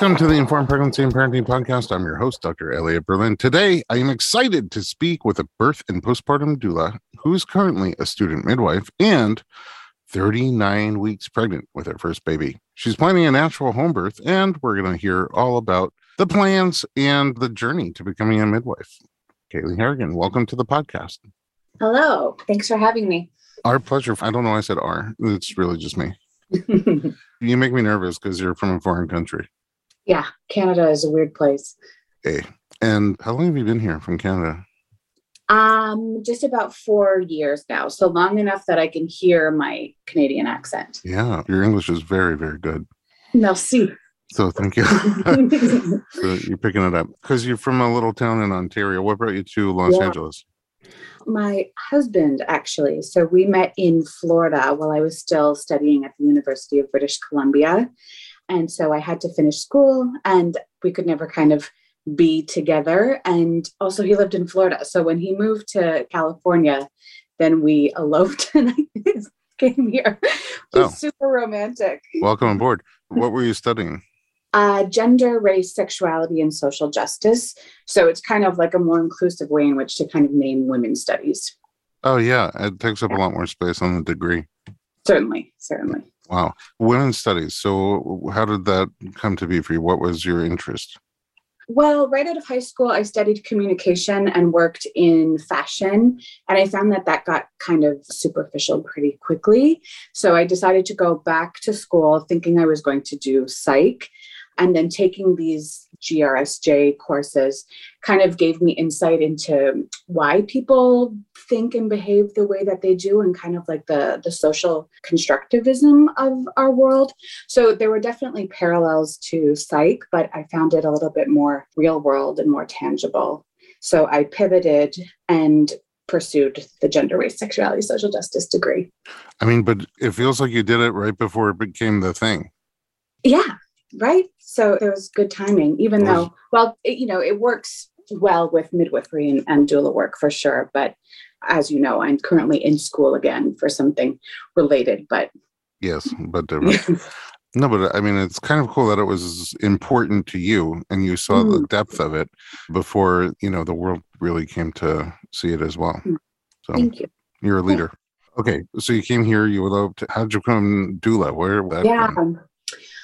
Welcome to the Informed Pregnancy and Parenting Podcast. I'm your host, Dr. Elliot Berlin. Today, I am excited to speak with a birth and postpartum doula who is currently a student midwife and 39 weeks pregnant with her first baby. She's planning a natural home birth, and we're going to hear all about the plans and the journey to becoming a midwife. Kaylee Harrigan, welcome to the podcast. Hello. Thanks for having me. Our pleasure. I don't know why I said our. It's really just me. You make me nervous because you're from a foreign country. Yeah, Canada is a weird place. Hey, and how long have you been here from Canada? Um, just about four years now. So long enough that I can hear my Canadian accent. Yeah, your English is very, very good. Merci. So thank you. so you're picking it up because you're from a little town in Ontario. What brought you to Los Yeah. Angeles? my husband, actually. So we met in Florida while I was still studying at the University of British Columbia. And so I had to finish school and we could never kind of be together. And also, he lived in Florida. So when he moved to California, then we eloped and I came here. It was Oh. super romantic. Welcome aboard. What were you studying? Uh, gender, race, sexuality, and social justice. So it's kind of like a more inclusive way in which to kind of name women's studies. Oh yeah, it takes up a lot more space on the degree. Certainly, certainly. Wow, women's studies. So how did that come to be for you? What was your interest? Well, right out of high school, I studied communication and worked in fashion. And I found that that got kind of superficial pretty quickly. So I decided to go back to school thinking I was going to do psych. And then taking these GRSJ courses kind of gave me insight into why people think and behave the way that they do and kind of like the, the social constructivism of our world. So there were definitely parallels to psych, but I found it a little bit more real world and more tangible. So I pivoted and pursued the gender, race, sexuality, social justice degree. I mean, but it feels like you did it right before it became the thing. Yeah, right. So it was good timing, even though, well, it, you know, it works well with midwifery and, and doula work for sure. But as you know, I'm currently in school again for something related, but Yes, but different. No, but I mean, it's kind of cool that it was important to you and you saw the Mm. depth of it before, you know, the world really came to see it as well. Mm. So thank you. you're a leader. Okay, so you came here, you eloped. How'd you come doula? Where yeah. from?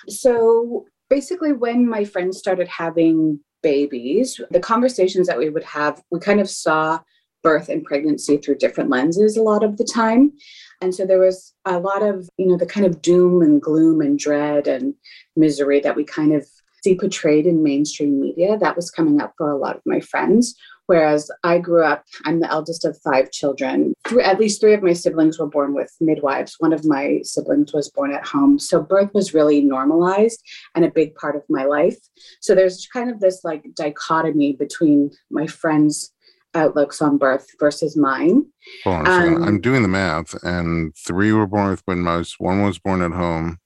So basically, when my friends started having babies, the conversations that we would have, we kind of saw birth and pregnancy through different lenses a lot of the time. And so there was a lot of, you know, the kind of doom and gloom and dread and misery that we kind of see portrayed in mainstream media. That was coming up for a lot of my friends. Whereas I grew up, I'm the eldest of five children. Three, at least three of my siblings were born with midwives. One of my siblings was born at home. So birth was really normalized and a big part of my life. So there's kind of this like dichotomy between my friends' outlooks on birth versus mine. On. Um, I'm doing the math, and three were born with midwives. One was born at home.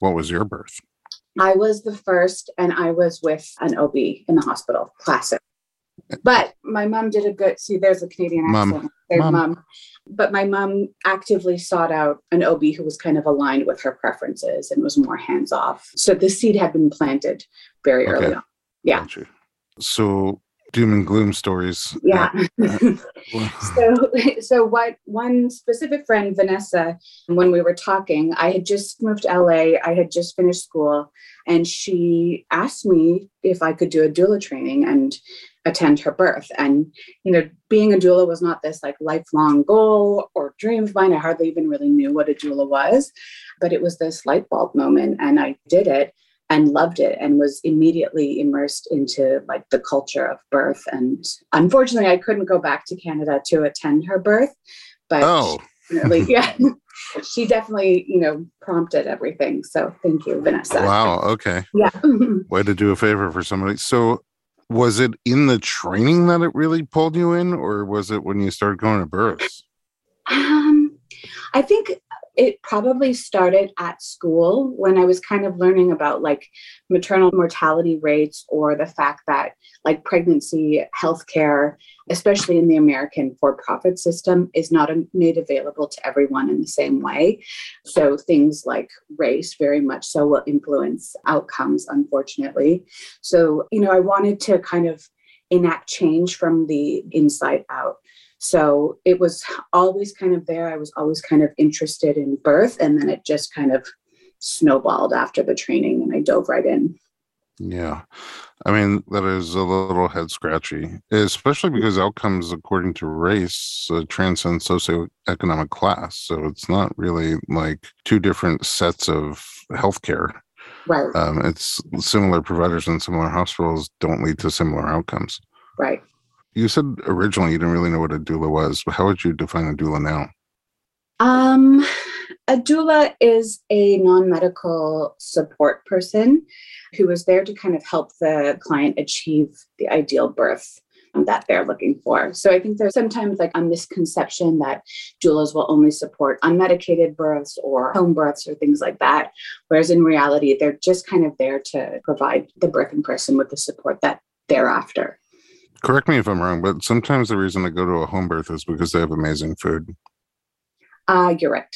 What was your birth? I was the first and I was with an OB in the hospital, classic. But my mom did a good. See, there's a Canadian Mom. accent. There's Mom. mom. But my mom actively sought out an OB who was kind of aligned with her preferences and was more hands off. So the seed had been planted very early on. Yeah. So doom and gloom stories. Yeah. So so what one specific friend vanessa when we were talking i had just moved to la i had just finished school and she asked me if i could do a doula training and attend her birth and you know being a doula was not this like lifelong goal or dream of mine i hardly even really knew what a doula was but it was this light bulb moment and i did it and loved it and was immediately immersed into like the culture of birth and unfortunately i couldn't go back to canada to attend her birth but oh, definitely, yeah she definitely you know prompted everything so thank you vanessa wow. Okay. yeah Way to do a favor for somebody. So was it in the training that it really pulled you in, or was it when you started going to births? Um, I think it probably started at school when I was kind of learning about like maternal mortality rates or the fact that like pregnancy healthcare, especially in the American for-profit system, is not made available to everyone in the same way. So things like race very much so will influence outcomes, unfortunately. So, you know, I wanted to kind of enact change from the inside out. So it was always kind of there. I was always kind of interested in birth. And then it just kind of snowballed after the training and I dove right in. Yeah. I mean, that is a little head scratchy, especially because outcomes according to race uh, transcend socioeconomic class. So it's not really like two different sets of healthcare. Right, Um, it's similar providers in similar hospitals don't lead to similar outcomes. right. You said originally you didn't really know what a doula was, but how would you define a doula now? Um, a doula is a non medical support person who is there to kind of help the client achieve the ideal birth that they're looking for. So I think there's sometimes like a misconception that doulas will only support unmedicated births or home births or things like that. Whereas in reality, they're just kind of there to provide the birthing person with the support that they're after. Correct me if I'm wrong, but sometimes the reason I go to a home birth is because they have amazing food. Uh, you're right.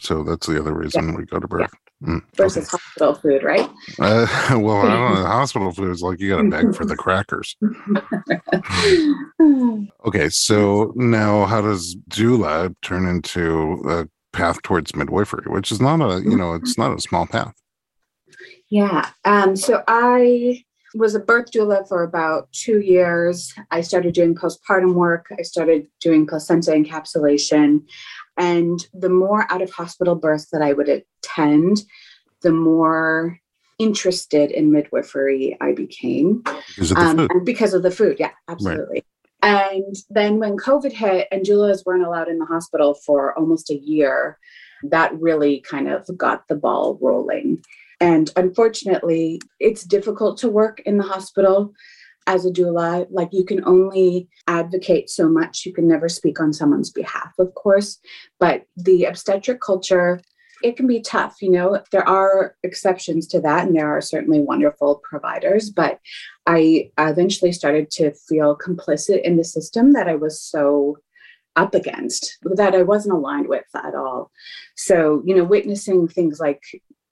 So that's the other reason we go to birth. Mm, Versus hospital food, right? Uh, well, I don't know. Hospital food is like you got to beg for the crackers. Okay, so now how does doula turn into a path towards midwifery, which is not a you know it's not a small path. Yeah. Um, so I was a birth doula for about two years. I started doing postpartum work. I started doing placenta encapsulation. And the more out of hospital births that I would attend, the more interested in midwifery I became Is it the um, food? because of the food. Yeah, absolutely. And then when COVID hit and doulas weren't allowed in the hospital for almost a year, that really kind of got the ball rolling. And unfortunately, it's difficult to work in the hospital as a doula. Like you can only advocate so much. You can never speak on someone's behalf, of course. But the obstetric culture, it can be tough. You know, there are exceptions to that, and there are certainly wonderful providers. But I eventually started to feel complicit in the system that I was so up against, that I wasn't aligned with at all. So, you know, witnessing things like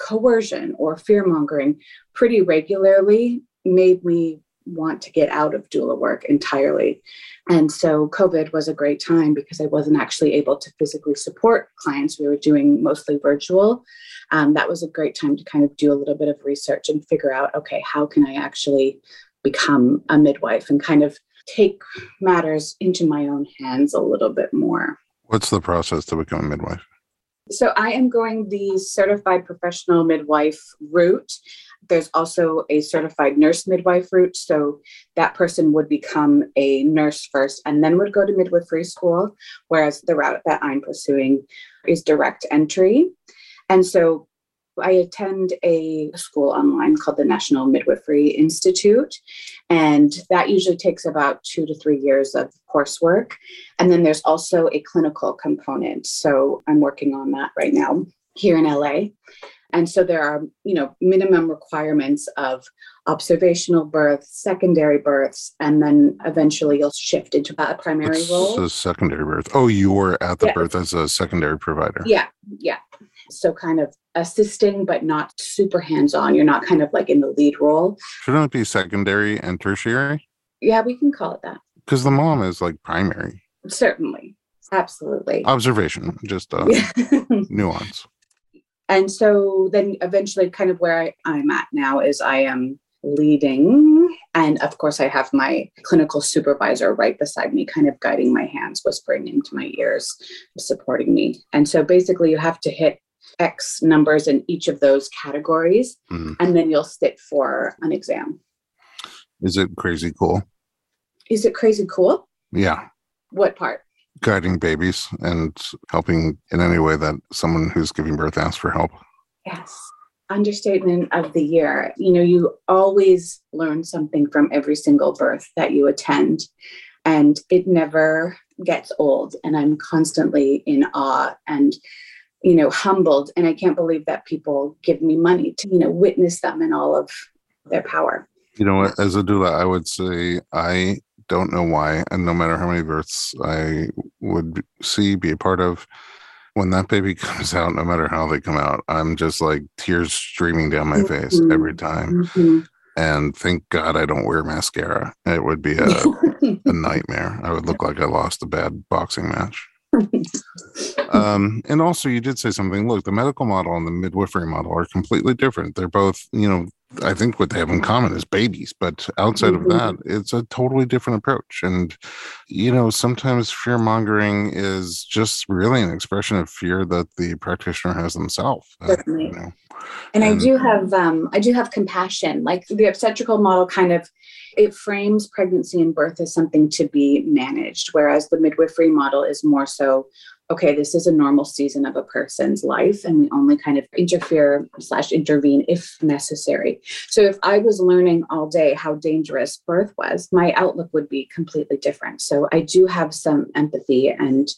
coercion or fear mongering pretty regularly made me want to get out of doula work entirely. And so COVID was a great time because I wasn't actually able to physically support clients. We were doing mostly virtual. Um, that was a great time to kind of do a little bit of research and figure out okay, how can I actually become a midwife and kind of take matters into my own hands a little bit more. What's the process to become a midwife? So I am going the certified professional midwife route. There's also a certified nurse midwife route. So that person would become a nurse first and then would go to midwifery school. Whereas the route that I'm pursuing is direct entry. And so I attend a school online called the National Midwifery Institute. And that usually takes about two to three years of coursework. And then there's also a clinical component. So I'm working on that right now here in LA. And so there are, you know, minimum requirements of observational births, secondary births, and then eventually you'll shift into a primary What's role. a secondary birth? Oh, you were at the Yeah. birth as a secondary provider. Yeah, yeah. So kind of assisting, but not super hands on. You're not kind of like in the lead role. Shouldn't it be secondary and tertiary? Yeah, we can call it that. Because the mom is like primary. Certainly. Absolutely. Observation, just uh, nuance. and so then eventually kind of where I, i'm at now is i am leading and of course i have my clinical supervisor right beside me kind of guiding my hands whispering into my ears supporting me and so basically you have to hit x numbers in each of those categories Mhm. and then you'll sit for an exam Is it crazy cool? is it crazy cool Yeah. what part Guiding babies and helping in any way that someone who's giving birth asks for help. Yes. Understatement of the year. You know, you always learn something from every single birth that you attend, and it never gets old. And I'm constantly in awe and, you know, humbled. And I can't believe that people give me money to, you know, witness them in all of their power. You know what? As a doula, I would say I don't know why, and no matter how many births I would see, be a part of, when that baby comes out, no matter how they come out, I'm just like tears streaming down my face Mhm. every time. Mhm. And thank God I don't wear mascara. It would be a, a nightmare. I would look like I lost a bad boxing match. Um, and also, you did say something. Look, the medical model and the midwifery model are completely different. They're both, you know, I think what they have in common is babies, but outside Mhm. of that, it's a totally different approach. And, you know, sometimes fear mongering is just really an expression of fear that the practitioner has themselves. uh, Certainly. you know. and I do have um, I do have compassion. Like the obstetrical model kind of it frames pregnancy and birth as something to be managed, whereas the midwifery model is more so, okay, this is a normal season of a person's life, and we only kind of interfere slash intervene if necessary. So if I was learning all day how dangerous birth was, my outlook would be completely different. So I do have some empathy and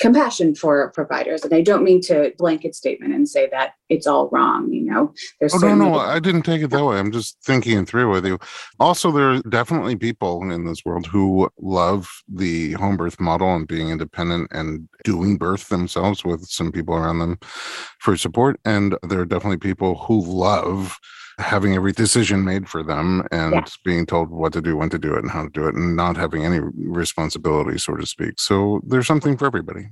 compassion for providers and i don't mean to blanket statement and say that it's all wrong you know there's Oh no, no, I didn't take it that way. I'm just thinking it through with you. Also, there are definitely people in this world who love the home birth model and being independent and doing birth themselves with some people around them for support. And there are definitely people who love having every decision made for them and Yeah. being told what to do, when to do it, and how to do it, and not having any responsibility, so to speak. So there's something for everybody.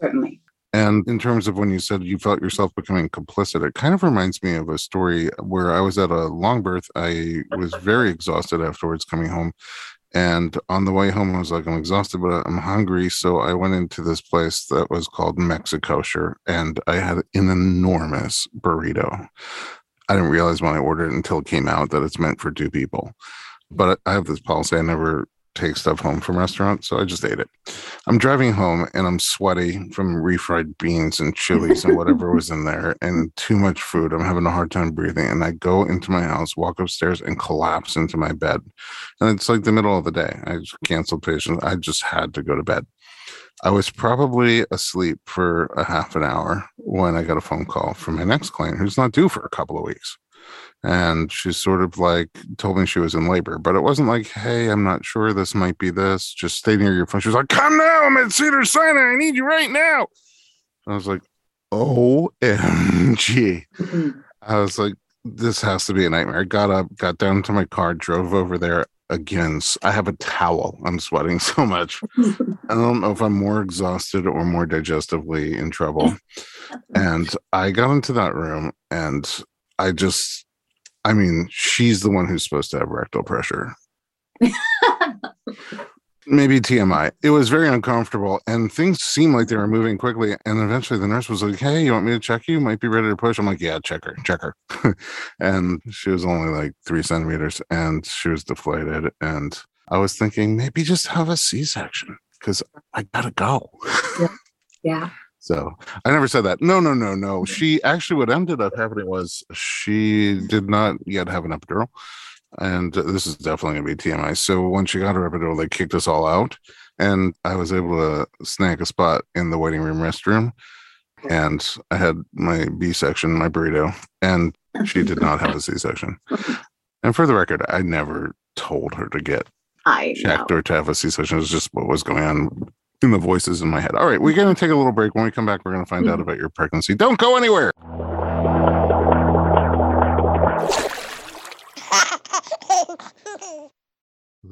certainly And in terms of when you said you felt yourself becoming complicit, it kind of reminds me of a story where I was at a long birth. I was very exhausted afterwards coming home. And on the way home, I was like, I'm exhausted, but I'm hungry. So I went into this place that was called Mexikosher and I had an enormous burrito. I didn't realize when I ordered it until it came out that it's meant for two people. But I have this policy I never take stuff home from restaurants. So I just ate it. I'm driving home and I'm sweaty from refried beans and chilies and whatever was in there and too much food. I'm having a hard time breathing. And I go into my house, walk upstairs, and collapse into my bed. And it's like the middle of the day. I just canceled patients. I just had to go to bed. I was probably asleep for a half an hour when I got a phone call from my next client who's not due for a couple of weeks. And she sort of like told me she was in labor, but it wasn't like, hey, I'm not sure this might be this. Just stay near your phone. She was like, come now. I'm at Cedar Sinai. I need you right now. I was like, OMG. Mhm. I was like, this has to be a nightmare. I got up, got down to my car, drove over there again. I have a towel. I'm sweating so much. I don't know if I'm more exhausted or more digestively in trouble. and I got into that room and I just, I mean, she's the one who's supposed to have rectal pressure. Maybe TMI. It was very uncomfortable and things seemed like they were moving quickly. And eventually the nurse was like, Hey, you want me to check you? Might be ready to push. I'm like, Yeah, check her, check her. and she was only like three centimeters and she was deflated. And I was thinking, maybe just have a C section because I gotta go. yeah So I never said that. No, no, no, no. She actually, what ended up happening was she did not yet have an epidural. And this is definitely going to be TMI. So when she got her epidural, they kicked us all out. And I was able to snag a spot in the waiting room restroom. and I had my B section, my burrito, and she did not have a C section. And for the record, I never told her to get I know. or to have a C section. It was just what was going on in the voices in my head. All right, we're going to take a little break. When we come back, we're going to find hmm. out about your pregnancy. Don't go anywhere.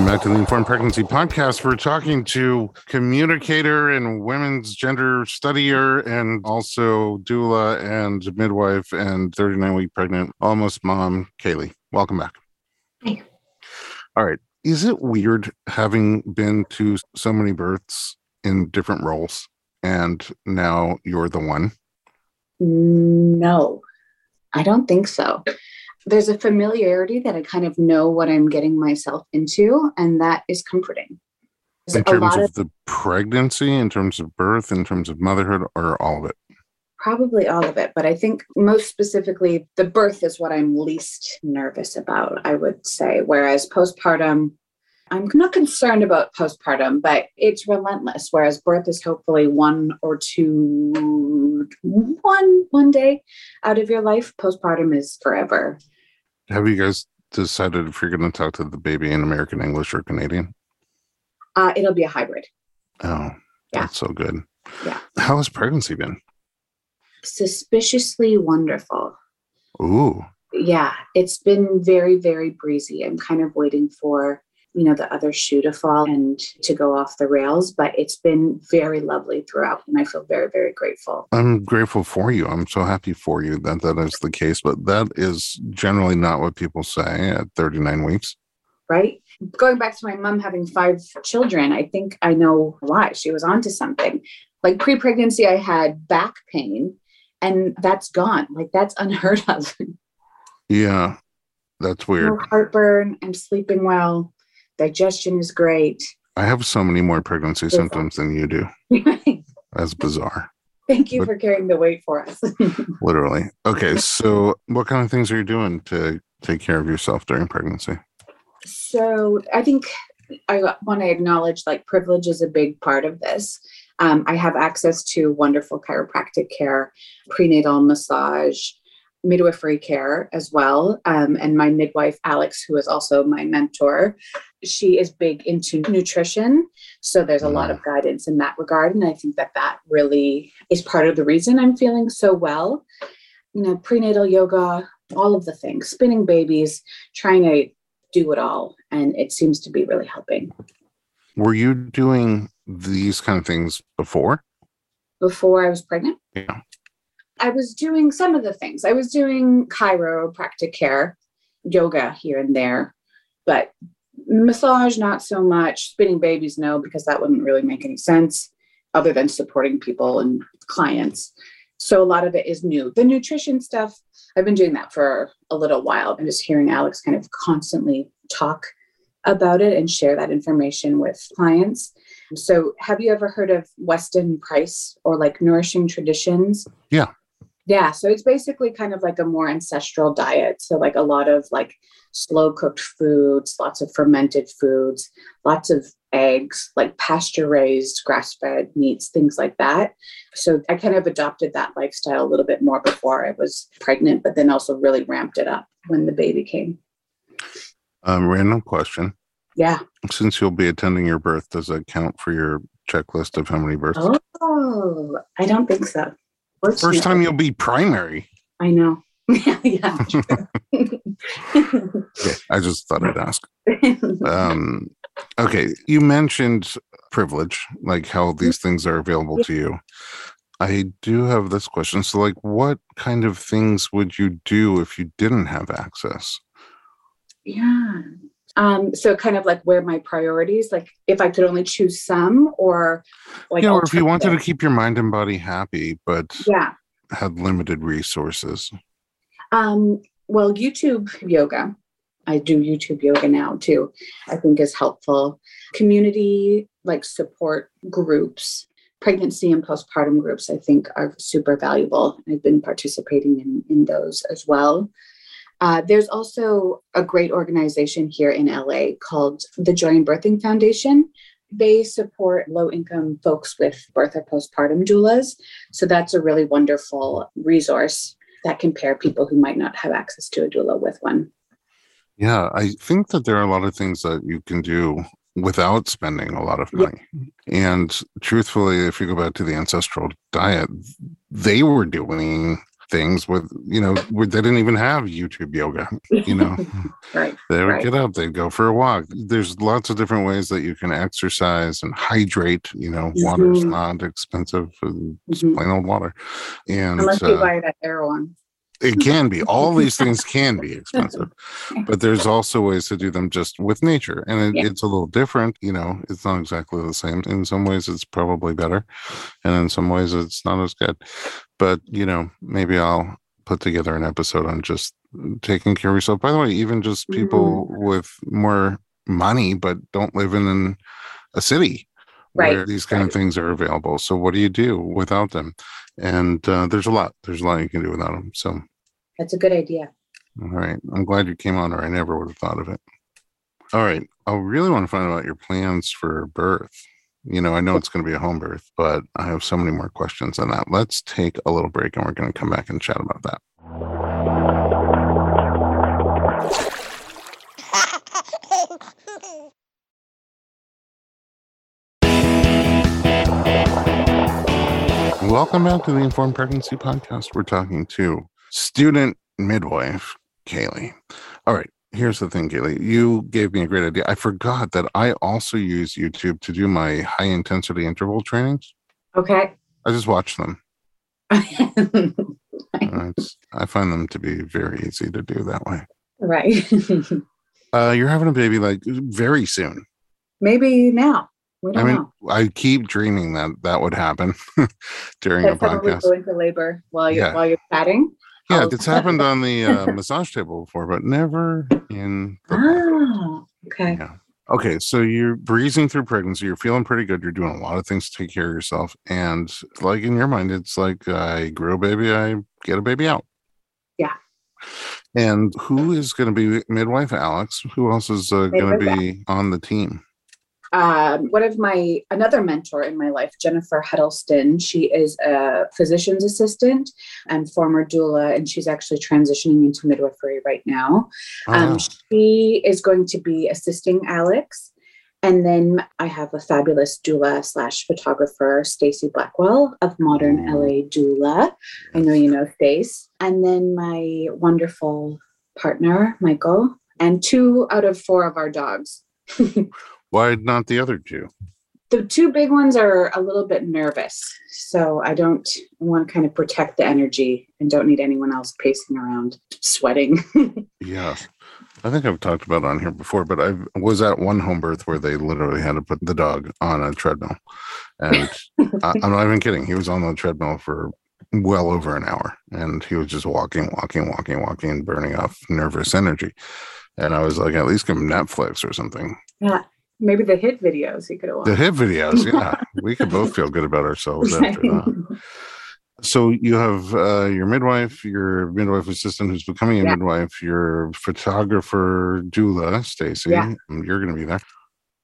Welcome back to the Informed Pregnancy Podcast. We're talking to communicator and women's gender studier, and also doula and midwife and 39 week pregnant almost mom, Kaylee. Welcome back. Hi. All right. Is it weird having been to so many births in different roles and now you're the one? No, I don't think so. There's a familiarity that I kind of know what I'm getting myself into, and that is comforting. There's In terms of of the pregnancy, in terms of birth, in terms of motherhood, or all of it? probably all of it, but I think most specifically, the birth is what I'm least nervous about, I would say. Whereas postpartum, I'm not concerned about postpartum, but it's relentless. Whereas birth is hopefully one or two, one one day out of your life. Postpartum is forever. Have you guys decided if you're going to talk to the baby in American English or Canadian? Uh, it'll be a hybrid. Oh, Yeah. that's so good. Yeah. How has pregnancy been? Suspiciously wonderful. Ooh, Yeah, it's been very, very breezy. I'm kind of waiting for, you know, the other shoe to fall and to go off the rails, but it's been very lovely throughout. And I feel very, very grateful. I'm grateful for you. I'm so happy for you that that is the case, but that is generally not what people say at 39 weeks. Right. Going back to my mom having five children, I think I know why. She was onto something. Like pre pregnancy, I had back pain, and that's gone. Like that's unheard of. Yeah, that's weird. no heartburn. I'm sleeping well. Digestion is great. I have so many more pregnancy Beautiful. symptoms than you do. That's bizarre, Thank you But- for carrying the weight for us. literally. Okay, so what kind of things are you doing to take care of yourself during pregnancy? so I think I want to acknowledge like privilege is a big part of this. Um, I have access to wonderful chiropractic care, prenatal massage, midwifery care as well. Um, and my midwife, Alex, who is also my mentor, she is big into nutrition. So there's a lot of guidance in that regard. And I think that that really is part of the reason I'm feeling so well. You know, prenatal yoga, all of the things, spinning babies, trying to do it all. And it seems to be really helping. Were you doing these kind of things before? Before I was pregnant, Yeah. I was doing some of the things. I was doing chiropractic care, yoga here and there, but massage, not so much. Spinning babies, no, because that wouldn't really make any sense other than supporting people and clients. So a lot of it is new. The nutrition stuff, I've been doing that for a little while. I'm just hearing Alex kind of constantly talk about it and share that information with clients. So, have you ever heard of Weston Price or like Nourishing Traditions? Yeah. Yeah, so it's basically kind of like a more ancestral diet. So like a lot of like slow cooked foods, lots of fermented foods, lots of eggs, like pasture raised, grass fed meats, things like that. So I kind of adopted that lifestyle a little bit more before I was pregnant, but then also really ramped it up when the baby came. Um, random question. Yeah. Since you'll be attending your birth, does that count for your checklist of how many births? Oh, I don't think so. First time you'll be primary. I know. yeah. Okay, I just thought I'd ask. Um, okay, you mentioned privilege, like how these things are available to you. I do have this question. So, like, what kind of things would you do if you didn't have access? yeah. Um, so kind of like where my priorities, like if I could only choose some or like you know, or if you wanted to keep your mind and body happy, but yeah. had limited resources. Um, well, YouTube yoga. I do YouTube yoga now too. I think is helpful. Community like support groups, pregnancy and postpartum groups, I think are super valuable. I've been participating in, in those as well. Uh, there's also a great organization here in LA called the Joy in Birthing Foundation. They support low income folks with birth or postpartum doulas. So that's a really wonderful resource that can pair people who might not have access to a doula with one. Yeah, I think that there are a lot of things that you can do without spending a lot of Yeah. money. And truthfully, if you go back to the ancestral diet, they were doing things with, you know, where they didn't even have YouTube yoga, you know. right. They would Right. get up, they'd go for a walk. There's lots of different ways that you can exercise and hydrate. You know, water's Mhm. not expensive, it's Mhm. plain old water. And Unless you uh, buy it at Erewhon. It can be. All these things can be expensive, but there's also ways to do them just with nature. And it, Yeah. it's a little different. You know, it's not exactly the same. In some ways, it's probably better. And in some ways, it's not as good. But, you know, maybe I'll put together an episode on just taking care of yourself. By the way, even just people mm. with more money but don't live in an, a city Right, where these kind of things are available. So what do you do without them? And uh, there's a lot. There's a lot you can do without them. So That's a good idea. all right. I'm glad you came on, or I never would have thought of it. All right. I really want to find out about your plans for birth. You know, I know it's going to be a home birth, but I have so many more questions on that. Let's take a little break and we're going to come back and chat about that. Welcome back to the Informed Pregnancy Podcast. We're talking to student midwife, Kaylee. All right. Here's the thing, Kaylee. You gave me a great idea. I forgot that I also use YouTube to do my high intensity interval trainings. Okay. I just watch them. I find them to be very easy to do that way. right. Uh, you're having a baby like very soon. Maybe now. I mean, know. I keep dreaming that that would happen during a That someone would podcast. go into labor while you're Yeah. while you're chatting. Yeah, Oh. it's happened on the uh, massage table before, but never in the Ah, okay. Yeah. Okay, so you're breezing through pregnancy. You're feeling pretty good. You're doing a lot of things to take care of yourself, and like in your mind, it's like I grow a baby, I get a baby out. Yeah. And who is going to be midwife Alex? Who else is uh, going to be on the team? Um, one of my another mentor in my life, Jennifer Huddleston. She is a physician's assistant and former doula, and she's actually transitioning into midwifery right now. Um, Oh, she is going to be assisting Alex. And then I have a fabulous doula slash photographer, Stacy Blackwell of Modern Ooh. LA Doula. I know you know Stace. And then my wonderful partner, Michael, and two out of four of our dogs. why not the other two? The two big ones are a little bit nervous. So I don't want to kind of protect the energy and don't need anyone else pacing around sweating. Yeah. I think I've talked about it on here before, but I was at one home birth where they literally had to put the dog on a treadmill. And I, I'm not even kidding. He was on the treadmill for well over an hour and he was just walking, walking, walking, walking, and burning off nervous energy. And I was like, at least give him Netflix or something. yeah. Maybe the HIIT videos he could have The HIIT videos, yeah. we could both feel good about ourselves after that. So you have uh, your midwife, your midwife assistant who's becoming a Yeah. midwife, your photographer doula, Stacy. Yeah. You're going to be there,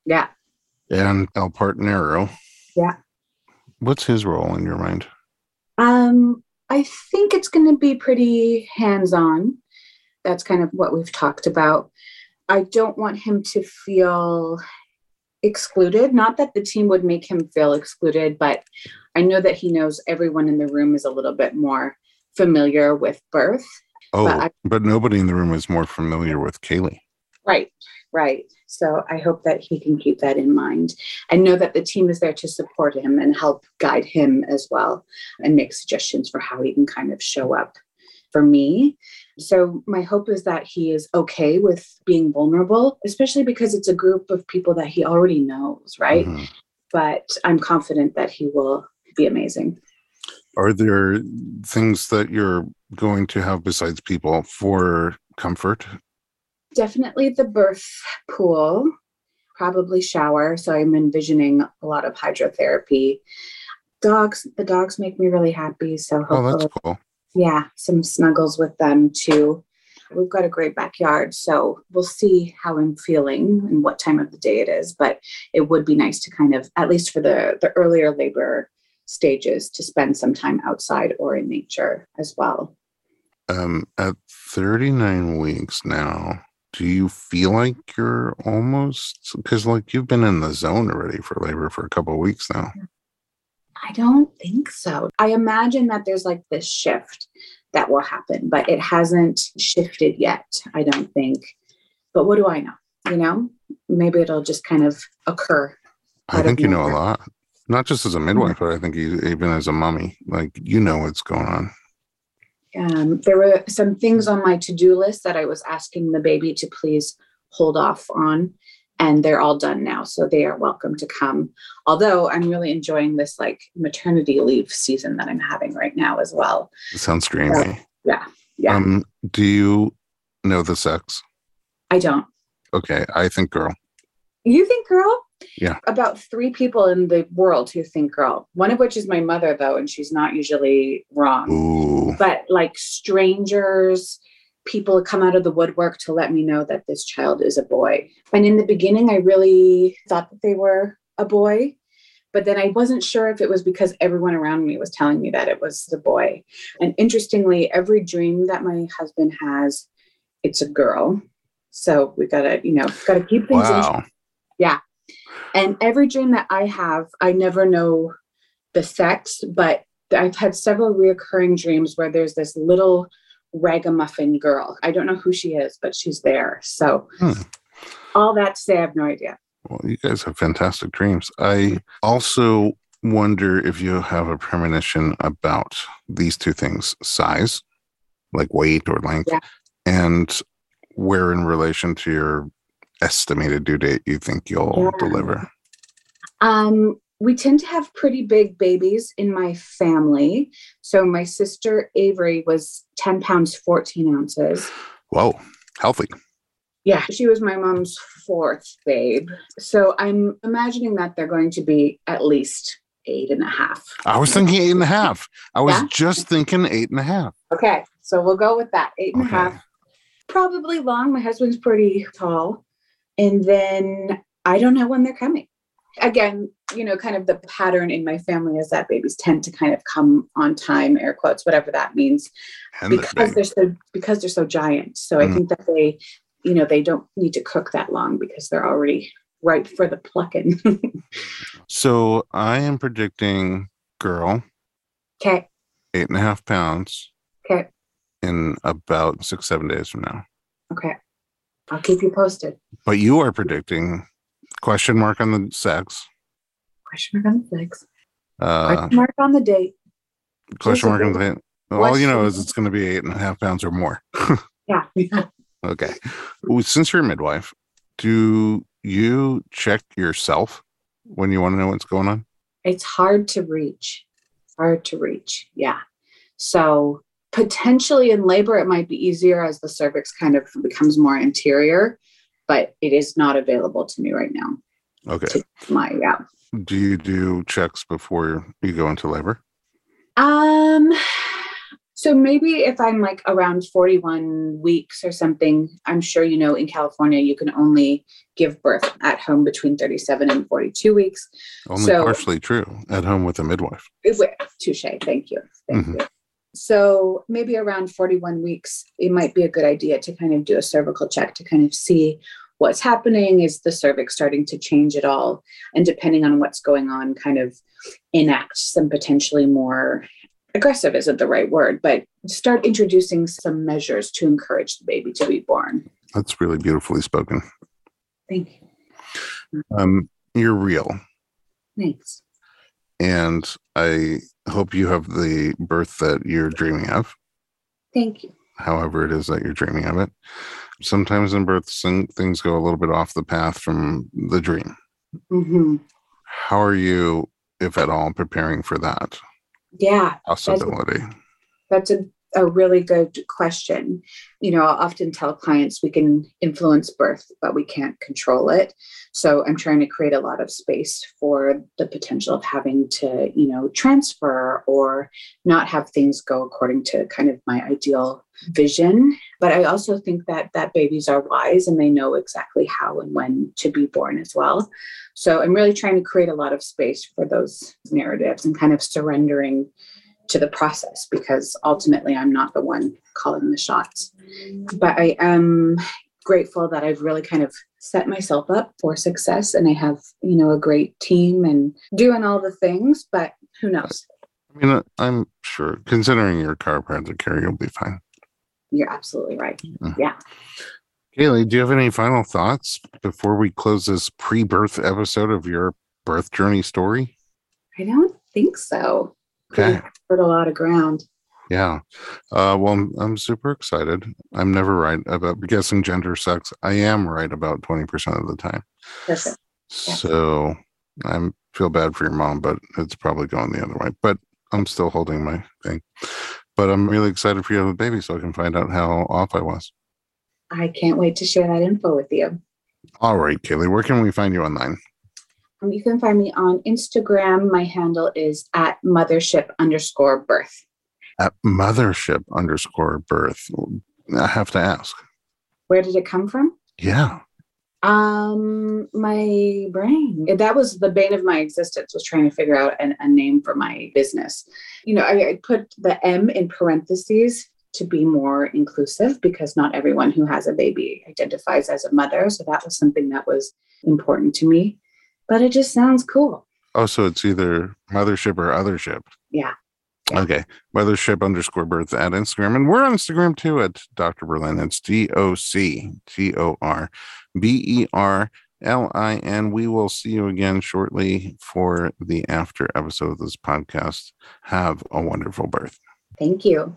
Yeah. and El Partnero. Yeah. What's his role in your mind? Um, I think it's going to be pretty hands on. That's kind of what we've talked about. I don't want him to feel excluded. Not that the team would make him feel excluded, but I know that he knows everyone in the room is a little bit more familiar with birth. Oh, But but, nobody in the room is more familiar with Kaylee. Right, right. So I hope that he can keep that in mind and know that the team is there to support him and help guide him as well and make suggestions for how he can kind of show up for me. So my hope is that he is okay with being vulnerable, especially because it's a group of people that he already knows, right? Mhm. But I'm confident that he will be amazing. Are there things that you're going to have besides people for comfort? Definitely the birth pool, probably shower. So I'm envisioning a lot of hydrotherapy. Dogs, the dogs make me really happy. So Oh, that's cool. Yeah, some snuggles with them too. We've got a great backyard, so we'll see how I'm feeling and what time of the day it is. But it would be nice to kind of, at least for the the earlier labor stages, to spend some time outside or in nature as well. Um, at 39 weeks now, do you feel like you're almost because like you've been in the zone already for labor for a couple of weeks now? I don't think so. I imagine that there's like this shift that will happen, but it hasn't shifted yet, I don't think. But what do I know? You know, maybe it'll just kind of occur. I think you know a lot, not just as a midwife, but I think you, even as a mummy, like you know what's going on. Um, there were some things on my to do list that I was asking the baby to please hold off on, and they're all done now. So they are welcome to come. Although I'm really enjoying this like maternity leave season that I'm having right now as well. It sounds dreamy. Yeah. Um, do you know the sex? I don't. Okay, I think girl. You think girl? Yeah. About three people in the world who think girl. One of which is my mother, though, and she's not usually wrong. Ooh, But like strangers, people come out of the woodwork to let me know that this child is a boy. And in the beginning, I really thought that they were a boy. But then I wasn't sure if it was because everyone around me was telling me that it was a boy. And interestingly, every dream that my husband has, it's a girl. So we gotta, you know, gotta keep things in yeah. and every dream that I have, I never know the sex, but I've had several reoccurring dreams where there's this little ragamuffin girl. I don't know who she is, but she's there. So, Hmm. all that to say, I have no idea. Well, you guys have fantastic dreams. I also wonder if you have a premonition about these two things size, like weight or length, Yeah. and where in relation to your estimated due date you think you'll Yeah. deliver. Um, we tend to have pretty big babies in my family. So, my sister Avery was 10 pounds, 14 ounces. Whoa, healthy. Yeah, she was my mom's fourth babe. So, I'm imagining that they're going to be at least eight and a half. I was thinking eight and a half. I was Yeah? just thinking eight and a half. Okay, so we'll go with that. Eight and a half. Okay. Probably long. My husband's pretty tall. And then I don't know when they're coming. Again, you know, kind of the pattern in my family is that babies tend to kind of come on time, air quotes, whatever that means, and because big. they're so because they're so giant. So I Mhm. think that they, you know, they don't need to cook that long because they're already ripe for the plucking. So I am predicting girl, okay. eight and a half pounds Okay. in about six, seven days from now. Okay. I'll keep you posted. But you are predicting question mark on the sex, Question mark on the sex. uh, Question mark on the date. question mark on the. Date. Well, all you know is it's going to be eight and a half pounds or more. Yeah. Okay. Since you're a midwife, do you check yourself when you want to know what's going on? it's hard to reach hard to reach yeah so potentially in labor it might be easier as the cervix kind of becomes more anterior but it is not available to me right now Okay. my yeah Do you do checks before you go into labor? Um, so maybe if I'm like around 41 weeks or something, I'm sure you know in California you can only give birth at home between 37 and 42 weeks. Only So- partially true at home with a midwife. Touche. Thank you. Thank Mhm. you. So maybe around 41 weeks, it might be a good idea to kind of do a cervical check to kind of see what's happening. Is the cervix starting to change at all? And depending on what's going on, kind of enact some potentially more aggressive isn't the right word, but start introducing some measures to encourage the baby to be born. That's really beautifully spoken. Thank you. Um, you're real. Thanks. And I hope you have the birth that you're dreaming of, Thank you. however it is that you're dreaming of it. Sometimes in births, things go a little bit off the path from the dream. hmm How are you, if at all, preparing for that Yeah. possibility? That's a, a really good question. You know, I'll often tell clients we can influence birth, but we can't control it. So I'm trying to create a lot of space for the potential of having to, you know, transfer or not have things go according to kind of my ideal vision. But I also think that that babies are wise and they know exactly how and when to be born as well. So I'm really trying to create a lot of space for those narratives and kind of surrendering to the process because ultimately I'm not the one calling the shots. But I am grateful that I've really kind of set myself up for success and I have, you know, a great team and doing all the things, but who knows? I mean, I'm sure, considering your chiropractic care, you'll be fine. You're absolutely right. Mm. Yeah. Kaylee, do you have any final thoughts before we close this pre birth episode of your birth journey story? I don't think so. Okay. Covered a lot of ground. Yeah. Uh, well, I'm, I'm super excited. I'm never right about guessing gender sex. I am right about 20% of the time. Perfect. Yeah. So I feel bad for your mom, but it's probably going the other way. But I'm still holding my thing. But I'm really excited for you to have a baby so I can find out how off I was. I can't wait to share that info with you. All right, Kaylee, where can we find you online? Um, you can find me on Instagram. My handle is at mothership underscore birth. At mothership underscore birth. I have to ask. Where did it come from? Yeah. Um, my brain. That was the bane of my existence was trying to figure out an, a name for my business. You know, I, I put the M in parentheses to be more inclusive because not everyone who has a baby identifies as a mother. So that was something that was important to me. But it just sounds cool. Oh, so it's either mothership or othership. Yeah. Yeah. Okay. Mothership underscore birth at Instagram. And we're on Instagram too at Dr. Berlin. It's D O C T O R B E R L I N. We will see you again shortly for the after episode of this podcast. Have a wonderful birth. Thank you.